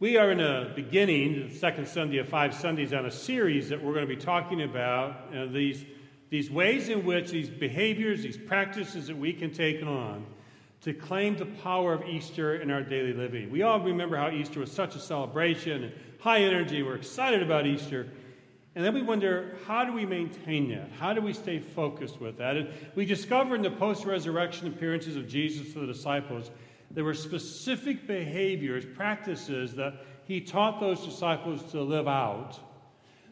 We are in the beginning, the second Sunday of five Sundays, on a series that we're going to be talking about uh, these, these ways in which these behaviors, these practices that we can take on to claim the power of Easter in our daily living. We all remember how Easter was such a celebration and high energy. We're excited about Easter. And then we wonder, how do we maintain that? How do we stay focused with that? And we discover in the post resurrection appearances of Jesus to the disciples there were specific behaviors, practices that he taught those disciples to live out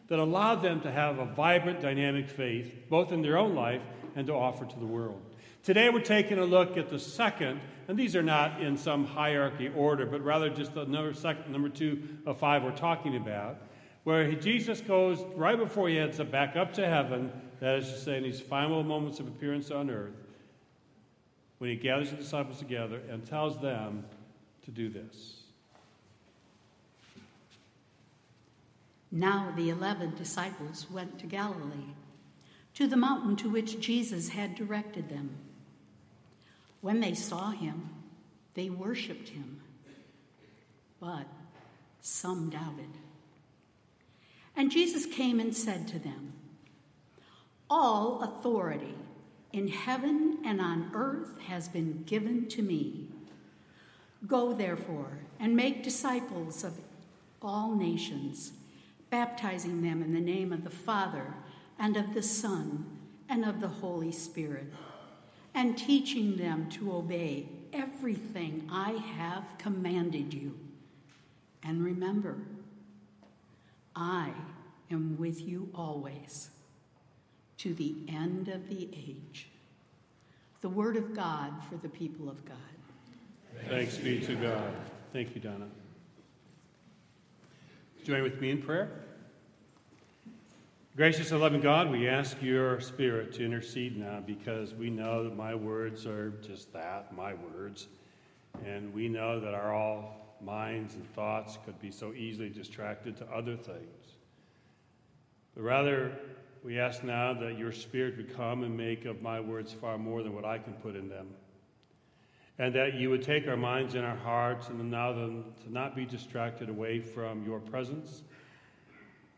that allowed them to have a vibrant, dynamic faith, both in their own life and to offer to the world. Today we're taking a look at the second, and these are not in some hierarchy order, but rather just the number, second, number two of five we're talking about, where Jesus goes right before he heads back up to heaven, that is to say, in his final moments of appearance on earth, when he gathers the disciples together and tells them to do this. Now the eleven disciples went to Galilee, to the mountain to which Jesus had directed them. When they saw him, they worshiped him, but some doubted. And Jesus came and said to them, All authority in heaven and on earth has been given to me. Go, therefore, and make disciples of all nations, baptizing them in the name of the Father, and of the Son, and of the Holy Spirit, and teaching them to obey everything I have commanded you. And remember, I am with you always to the end of the age. The word of God for the people of God. Thanks be to God. Thank you, Donna. Join with me in prayer. Gracious and loving God, we ask your Spirit to intercede now because we know that my words are just that, my words. And we know that our all minds and thoughts could be so easily distracted to other things. But rather, we ask now that your Spirit would come and make of my words far more than what I can put in them. And that you would take our minds and our hearts and allow them to not be distracted away from your presence.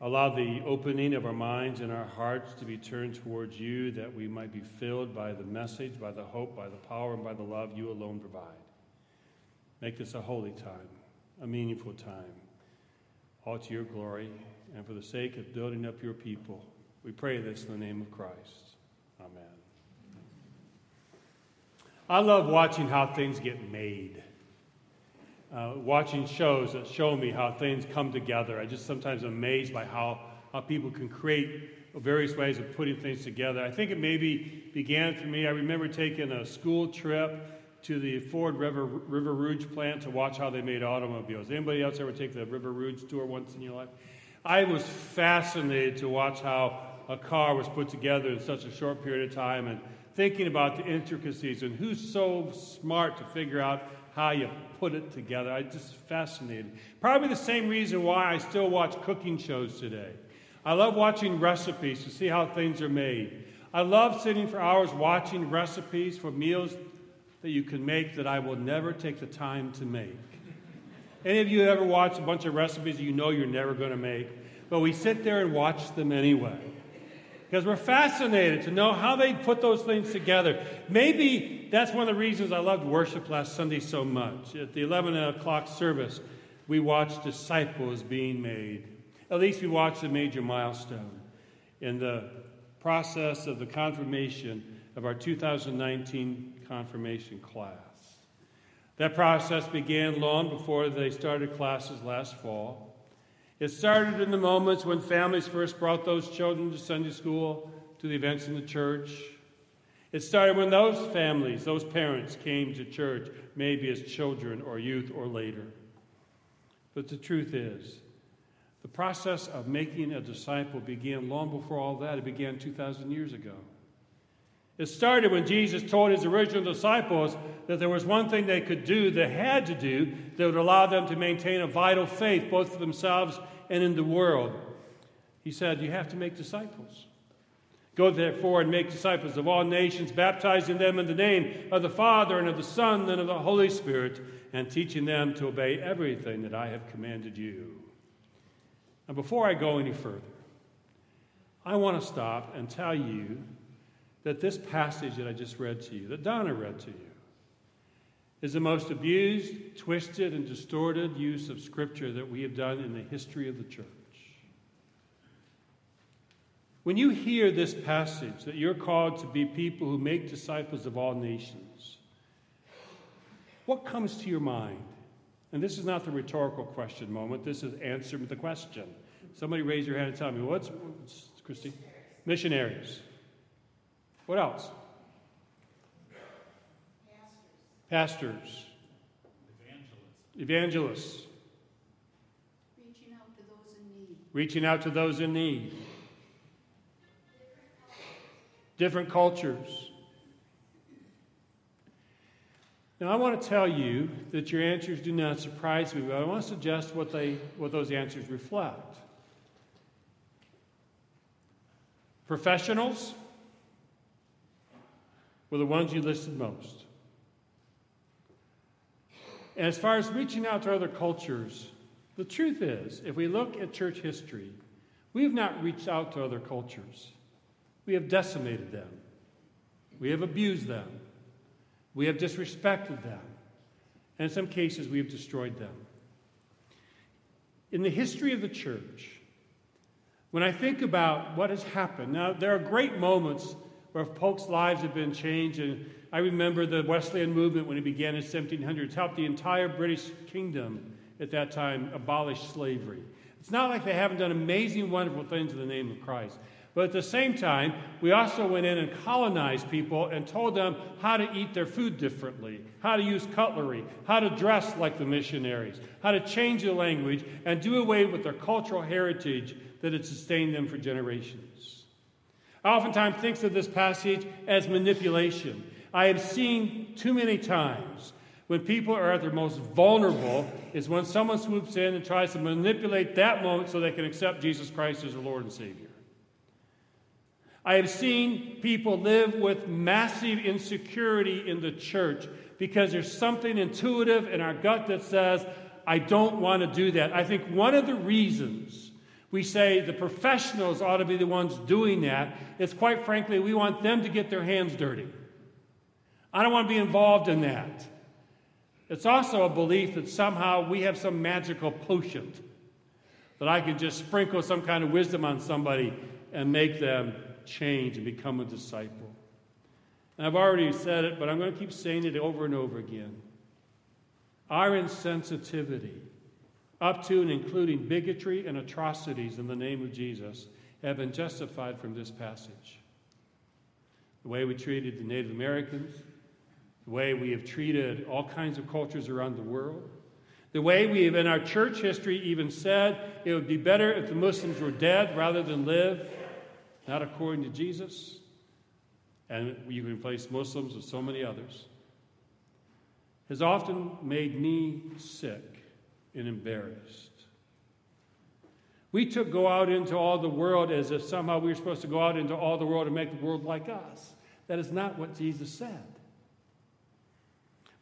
Allow the opening of our minds and our hearts to be turned towards you, that we might be filled by the message, by the hope, by the power, and by the love you alone provide. Make this a holy time, a meaningful time, all to your glory and for the sake of building up your people. We pray this in the name of Christ. Amen. I love watching how things get made. Uh, watching shows that show me how things come together. I just sometimes amazed by how, how people can create various ways of putting things together. I think it maybe began for me. I remember taking a school trip to the Ford River, River Rouge plant to watch how they made automobiles. Anybody else ever take the River Rouge tour once in your life? I was fascinated to watch how a car was put together in such a short period of time and thinking about the intricacies and who's so smart to figure out how you put it together. I just fascinated. Probably the same reason why I still watch cooking shows today. I love watching recipes to see how things are made. I love sitting for hours watching recipes for meals that you can make that I will never take the time to make. Any of you ever watch a bunch of recipes you know you're never going to make? But we sit there and watch them anyway. Because we're fascinated to know how they put those things together. Maybe that's one of the reasons I loved worship last Sunday so much. At the 11 o'clock service, we watched disciples being made. At least we watched a major milestone in the process of the confirmation of our 2019 confirmation class. That process began long before they started classes last fall. It started in the moments when families first brought those children to Sunday school, to the events in the church. It started when those families, those parents came to church, maybe as children or youth or later. But the truth is, the process of making a disciple began long before all that. It began 2,000 years ago. It started when Jesus told his original disciples that there was one thing they could do, they had to do, that would allow them to maintain a vital faith both for themselves and in the world. He said, You have to make disciples. Go therefore and make disciples of all nations, baptizing them in the name of the Father and of the Son and of the Holy Spirit, and teaching them to obey everything that I have commanded you. Now, before I go any further, I want to stop and tell you that this passage that I just read to you, that Donna read to you, is the most abused, twisted, and distorted use of Scripture that we have done in the history of the church. When you hear this passage, that you're called to be people who make disciples of all nations, what comes to your mind? And this is not the rhetorical question moment, this is answer the question. Somebody raise your hand and tell me, what's, what's Christy? Missionaries. What else? Pastors. Pastors. Evangelists. Evangelists. Reaching out to those in need. Reaching out to those in need different cultures. Now, I want to tell you that your answers do not surprise me, but I want to suggest what, they, what those answers reflect. Professionals were the ones you listed most. As far as reaching out to other cultures, the truth is, if we look at church history, we have not reached out to other cultures. We have decimated them. We have abused them. We have disrespected them. And in some cases, we have destroyed them. In the history of the church, when I think about what has happened, now there are great moments where folks' lives have been changed. And I remember the Wesleyan movement when it began in 1700s helped the entire British kingdom at that time abolish slavery. It's not like they haven't done amazing, wonderful things in the name of Christ. But at the same time, we also went in and colonized people and told them how to eat their food differently, how to use cutlery, how to dress like the missionaries, how to change the language, and do away with their cultural heritage that had sustained them for generations. I oftentimes think of this passage as manipulation. I have seen too many times when people are at their most vulnerable is when someone swoops in and tries to manipulate that moment so they can accept Jesus Christ as their Lord and Savior. I have seen people live with massive insecurity in the church because there's something intuitive in our gut that says, I don't want to do that. I think one of the reasons we say the professionals ought to be the ones doing that. It's quite frankly, we want them to get their hands dirty. I don't want to be involved in that. It's also a belief that somehow we have some magical potion that I can just sprinkle some kind of wisdom on somebody and make them change and become a disciple. And I've already said it, but I'm going to keep saying it over and over again. Our insensitivity, up to and including bigotry and atrocities in the name of Jesus, have been justified from this passage. The way we treated the Native Americans, the way we have treated all kinds of cultures around the world, the way we have in our church history even said it would be better if the Muslims were dead rather than live not according to Jesus. And you can replace Muslims with so many others. Has often made me sick and embarrassed. We took go out into all the world as if somehow we were supposed to go out into all the world and make the world like us. That is not what Jesus said.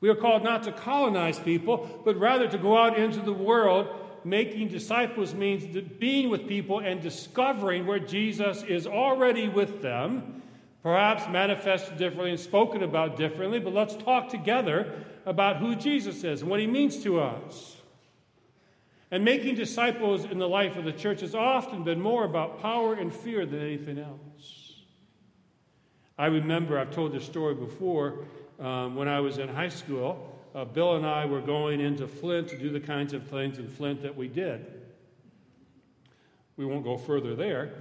We are called not to colonize people, but rather to go out into the world making disciples means being with people and discovering where Jesus is already with them, perhaps manifested differently and spoken about differently, but let's talk together about who Jesus is and what he means to us. And making disciples in the life of the church has often been more about power and fear than anything else. I remember, I've told this story before, um, when I was in high school uh, Bill and I were going into Flint to do the kinds of things in Flint that we did. We won't go further there,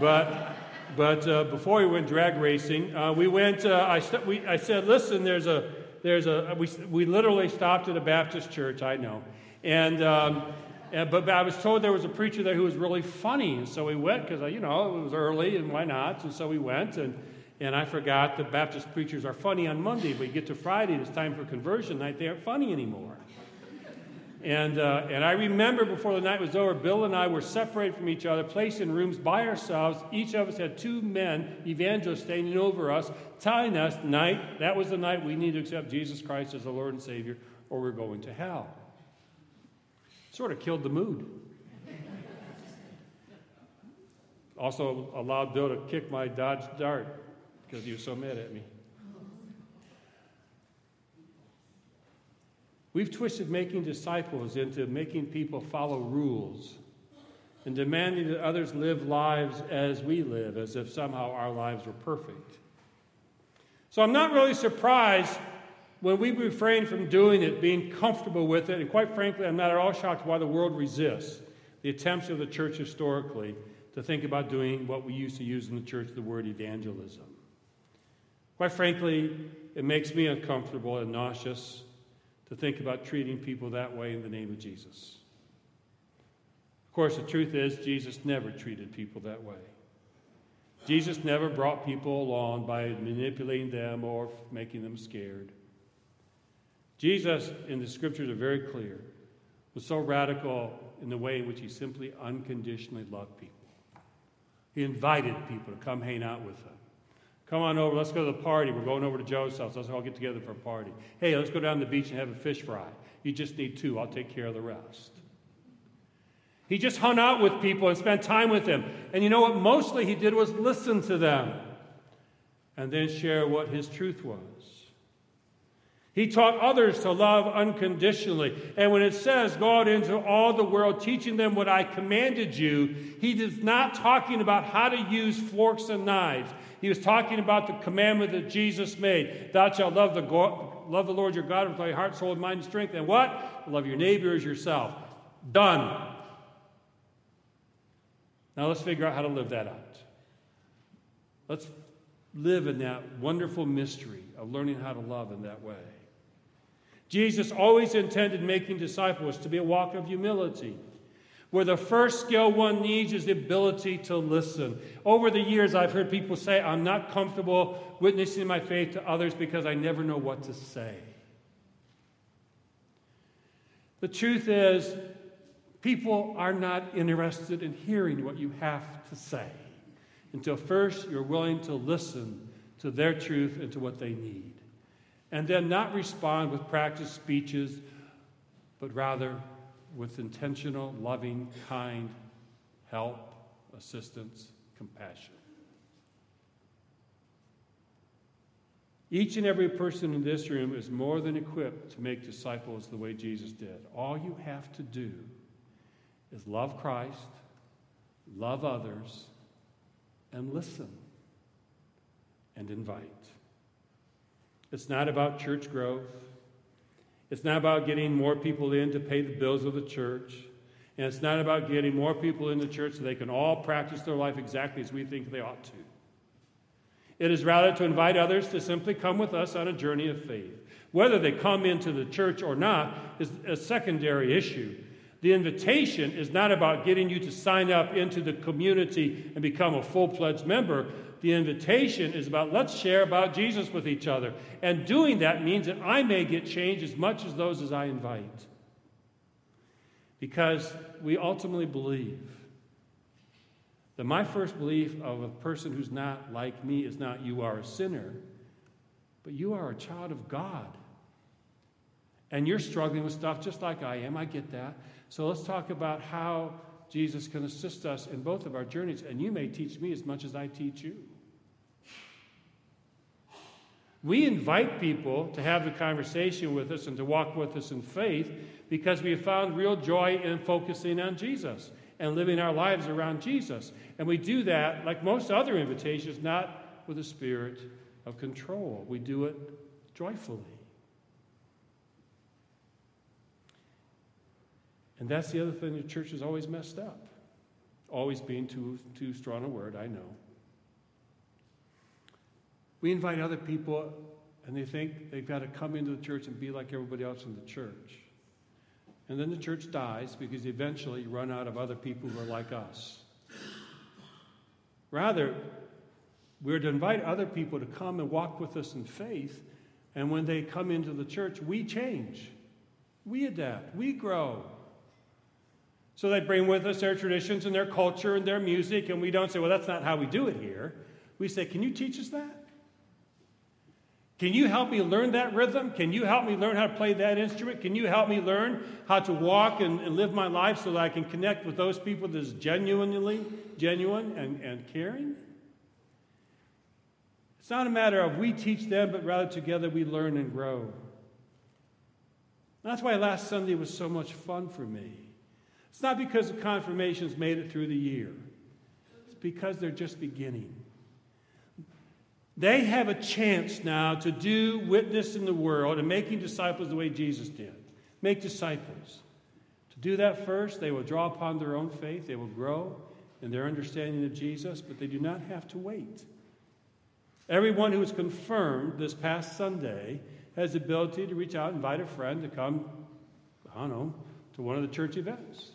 but but uh, before we went drag racing, uh, we went. Uh, I, st- we, I said, "Listen, there's a there's a we, we literally stopped at a Baptist church. I know, and." Um, and, but, but I was told there was a preacher there who was really funny, and so we went because you know it was early, and why not? And so we went, and and I forgot that Baptist preachers are funny on Monday, but you get to Friday, and it's time for conversion night, they aren't funny anymore. And, uh, and I remember before the night was over, Bill and I were separated from each other, placed in rooms by ourselves. Each of us had two men, evangelists, standing over us, telling us, night, that was the night we need to accept Jesus Christ as the Lord and Savior, or we're going to hell. Sort of killed the mood. also allowed Bill to kick my Dodge Dart because he was so mad at me. We've twisted making disciples into making people follow rules and demanding that others live lives as we live, as if somehow our lives were perfect. So I'm not really surprised when we refrain from doing it, being comfortable with it, and quite frankly, I'm not at all shocked why the world resists the attempts of the church historically to think about doing what we used to use in the church, the word evangelism. Quite frankly, it makes me uncomfortable and nauseous to think about treating people that way in the name of Jesus. Of course, the truth is, Jesus never treated people that way. Jesus never brought people along by manipulating them or making them scared. Jesus, in the scriptures, are very clear, was so radical in the way in which he simply unconditionally loved people. He invited people to come hang out with him. Come on over. Let's go to the party. We're going over to Joe's house. Let's all get together for a party. Hey, let's go down to the beach and have a fish fry. You just need two. I'll take care of the rest. He just hung out with people and spent time with them. And you know what? Mostly he did was listen to them and then share what his truth was. He taught others to love unconditionally. And when it says, go out into all the world, teaching them what I commanded you, he is not talking about how to use forks and knives. He was talking about the commandment that Jesus made Thou shalt love the, love the Lord your God with thy heart, soul, and mind and strength. And what? Love your neighbor as yourself. Done. Now let's figure out how to live that out. Let's live in that wonderful mystery of learning how to love in that way. Jesus always intended making disciples to be a walk of humility where the first skill one needs is the ability to listen. Over the years, I've heard people say, I'm not comfortable witnessing my faith to others because I never know what to say. The truth is, people are not interested in hearing what you have to say until first you're willing to listen to their truth and to what they need. And then not respond with practiced speeches, but rather with intentional, loving, kind help, assistance, compassion. Each and every person in this room is more than equipped to make disciples the way Jesus did. All you have to do is love Christ, love others, and listen and invite. It's not about church growth. It's not about getting more people in to pay the bills of the church. And it's not about getting more people in the church so they can all practice their life exactly as we think they ought to. It is rather to invite others to simply come with us on a journey of faith. Whether they come into the church or not is a secondary issue. The invitation is not about getting you to sign up into the community and become a full fledged member, the invitation is about let's share about Jesus with each other. And doing that means that I may get changed as much as those as I invite. Because we ultimately believe that my first belief of a person who's not like me is not you are a sinner, but you are a child of God. And you're struggling with stuff just like I am. I get that. So let's talk about how Jesus can assist us in both of our journeys, and you may teach me as much as I teach you. We invite people to have the conversation with us and to walk with us in faith because we have found real joy in focusing on Jesus and living our lives around Jesus. And we do that, like most other invitations, not with a spirit of control. We do it joyfully. And that's the other thing the church has always messed up. Always being too, too strong a word, I know. We invite other people, and they think they've got to come into the church and be like everybody else in the church. And then the church dies because eventually you run out of other people who are like us. Rather, we're to invite other people to come and walk with us in faith, and when they come into the church, we change. We adapt, we grow. So they bring with us their traditions and their culture and their music, and we don't say, well, that's not how we do it here. We say, can you teach us that? Can you help me learn that rhythm? Can you help me learn how to play that instrument? Can you help me learn how to walk and, and live my life so that I can connect with those people that is genuinely genuine and, and caring? It's not a matter of we teach them, but rather together we learn and grow. That's why last Sunday was so much fun for me. It's not because the confirmations made it through the year, it's because they're just beginning. They have a chance now to do witness in the world and making disciples the way Jesus did. Make disciples. To do that first, they will draw upon their own faith, they will grow in their understanding of Jesus, but they do not have to wait. Everyone who was confirmed this past Sunday has the ability to reach out and invite a friend to come, I don't know, to one of the church events.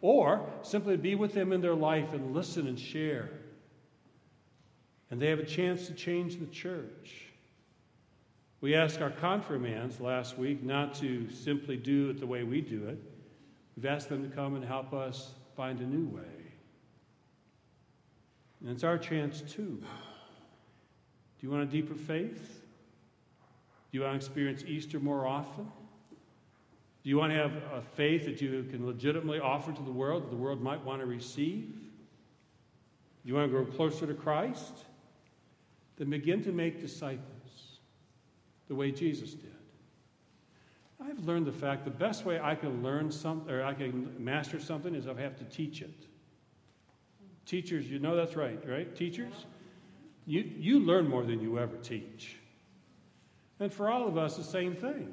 Or simply be with them in their life and listen and share. And they have a chance to change the church. We asked our confirmands last week not to simply do it the way we do it. We've asked them to come and help us find a new way. And it's our chance too. Do you want a deeper faith? Do you want to experience Easter more often? Do you want to have a faith that you can legitimately offer to the world that the world might want to receive? Do you want to grow closer to Christ? Then begin to make disciples the way Jesus did. I've learned the fact the best way I can learn something or I can master something is I have to teach it. Teachers, you know that's right, right? Teachers? You, you learn more than you ever teach. And for all of us, the same thing.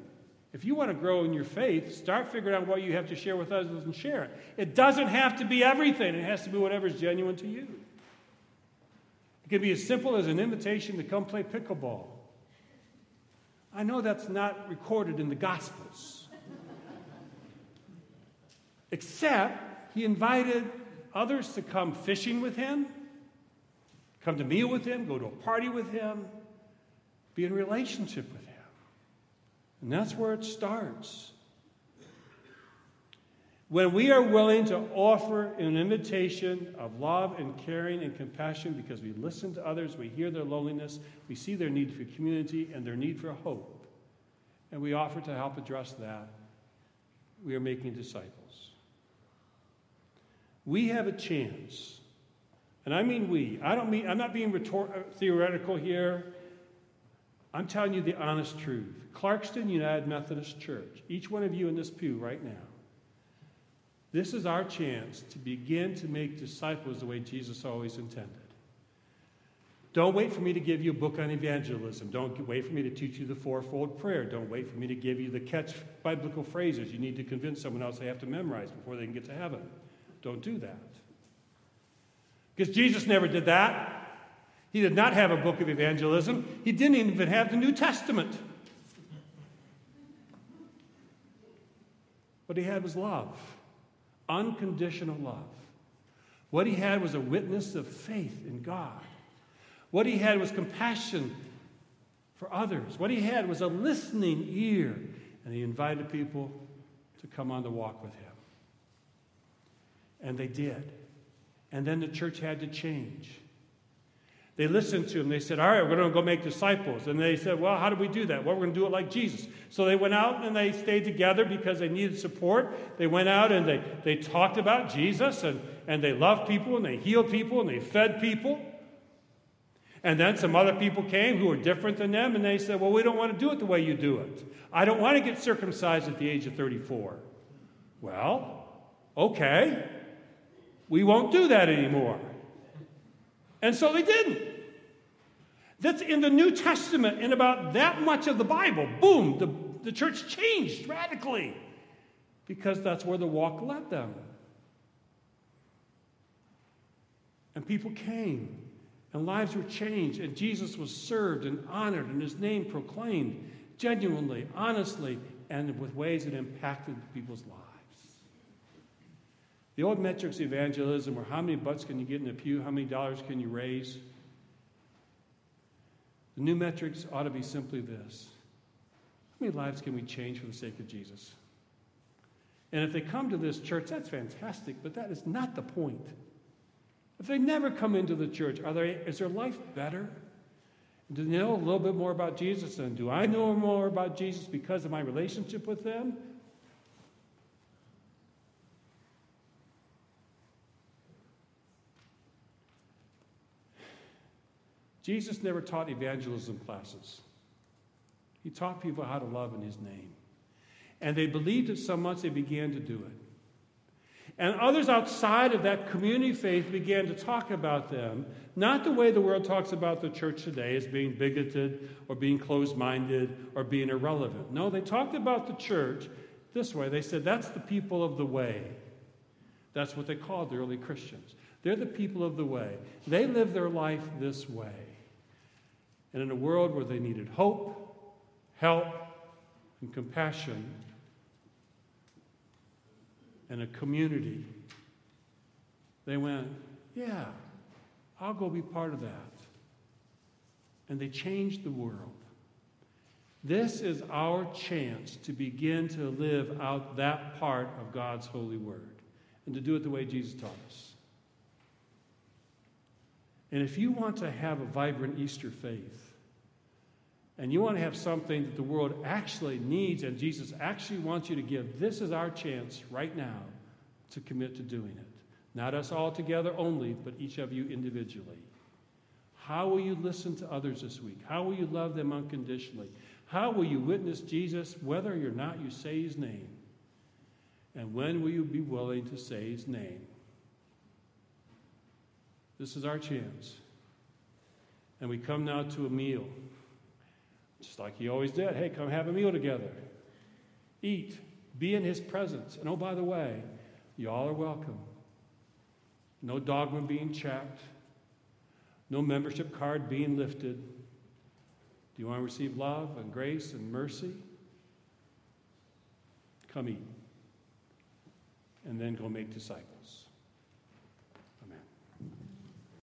If you want to grow in your faith, start figuring out what you have to share with others and share it. It doesn't have to be everything, it has to be whatever is genuine to you. It can be as simple as an invitation to come play pickleball. I know that's not recorded in the Gospels. Except he invited others to come fishing with him, come to meal with him, go to a party with him, be in relationship with him. And that's where it starts. When we are willing to offer an invitation of love and caring and compassion because we listen to others, we hear their loneliness, we see their need for community and their need for hope, and we offer to help address that, we are making disciples. We have a chance, and I mean we. I don't mean I'm not being rhetor- uh, theoretical here. I'm telling you the honest truth. Clarkston United Methodist Church, each one of you in this pew right now, this is our chance to begin to make disciples the way Jesus always intended. Don't wait for me to give you a book on evangelism. Don't wait for me to teach you the fourfold prayer. Don't wait for me to give you the catch biblical phrases you need to convince someone else they have to memorize before they can get to heaven. Don't do that. Because Jesus never did that. He did not have a book of evangelism, he didn't even have the New Testament. What he had was love, unconditional love. What he had was a witness of faith in God. What he had was compassion for others. What he had was a listening ear. And he invited people to come on the walk with him. And they did. And then the church had to change. They listened to him. They said, All right, we're going to go make disciples. And they said, Well, how do we do that? Well, we're going to do it like Jesus. So they went out and they stayed together because they needed support. They went out and they, they talked about Jesus and, and they loved people and they healed people and they fed people. And then some other people came who were different than them and they said, Well, we don't want to do it the way you do it. I don't want to get circumcised at the age of 34. Well, okay. We won't do that anymore. And so they didn't. That's in the New Testament, in about that much of the Bible. Boom, the, the church changed radically because that's where the walk led them. And people came, and lives were changed, and Jesus was served and honored, and his name proclaimed genuinely, honestly, and with ways that impacted people's lives. The old metrics of evangelism were how many butts can you get in the pew, how many dollars can you raise. The new metrics ought to be simply this How many lives can we change for the sake of Jesus? And if they come to this church, that's fantastic, but that is not the point. If they never come into the church, are they, is their life better? Do they know a little bit more about Jesus? And do I know more about Jesus because of my relationship with them? Jesus never taught evangelism classes. He taught people how to love in his name. And they believed it so much they began to do it. And others outside of that community faith began to talk about them, not the way the world talks about the church today as being bigoted or being closed minded or being irrelevant. No, they talked about the church this way. They said, that's the people of the way. That's what they called the early Christians. They're the people of the way. They live their life this way. And in a world where they needed hope, help, and compassion, and a community, they went, Yeah, I'll go be part of that. And they changed the world. This is our chance to begin to live out that part of God's holy word and to do it the way Jesus taught us. And if you want to have a vibrant Easter faith, and you want to have something that the world actually needs and Jesus actually wants you to give, this is our chance right now to commit to doing it. Not us all together only, but each of you individually. How will you listen to others this week? How will you love them unconditionally? How will you witness Jesus whether or not you say his name? And when will you be willing to say his name? This is our chance. And we come now to a meal. Just like he always did. Hey, come have a meal together. Eat. Be in his presence. And oh, by the way, y'all are welcome. No dogma being checked. No membership card being lifted. Do you want to receive love and grace and mercy? Come eat. And then go make disciples.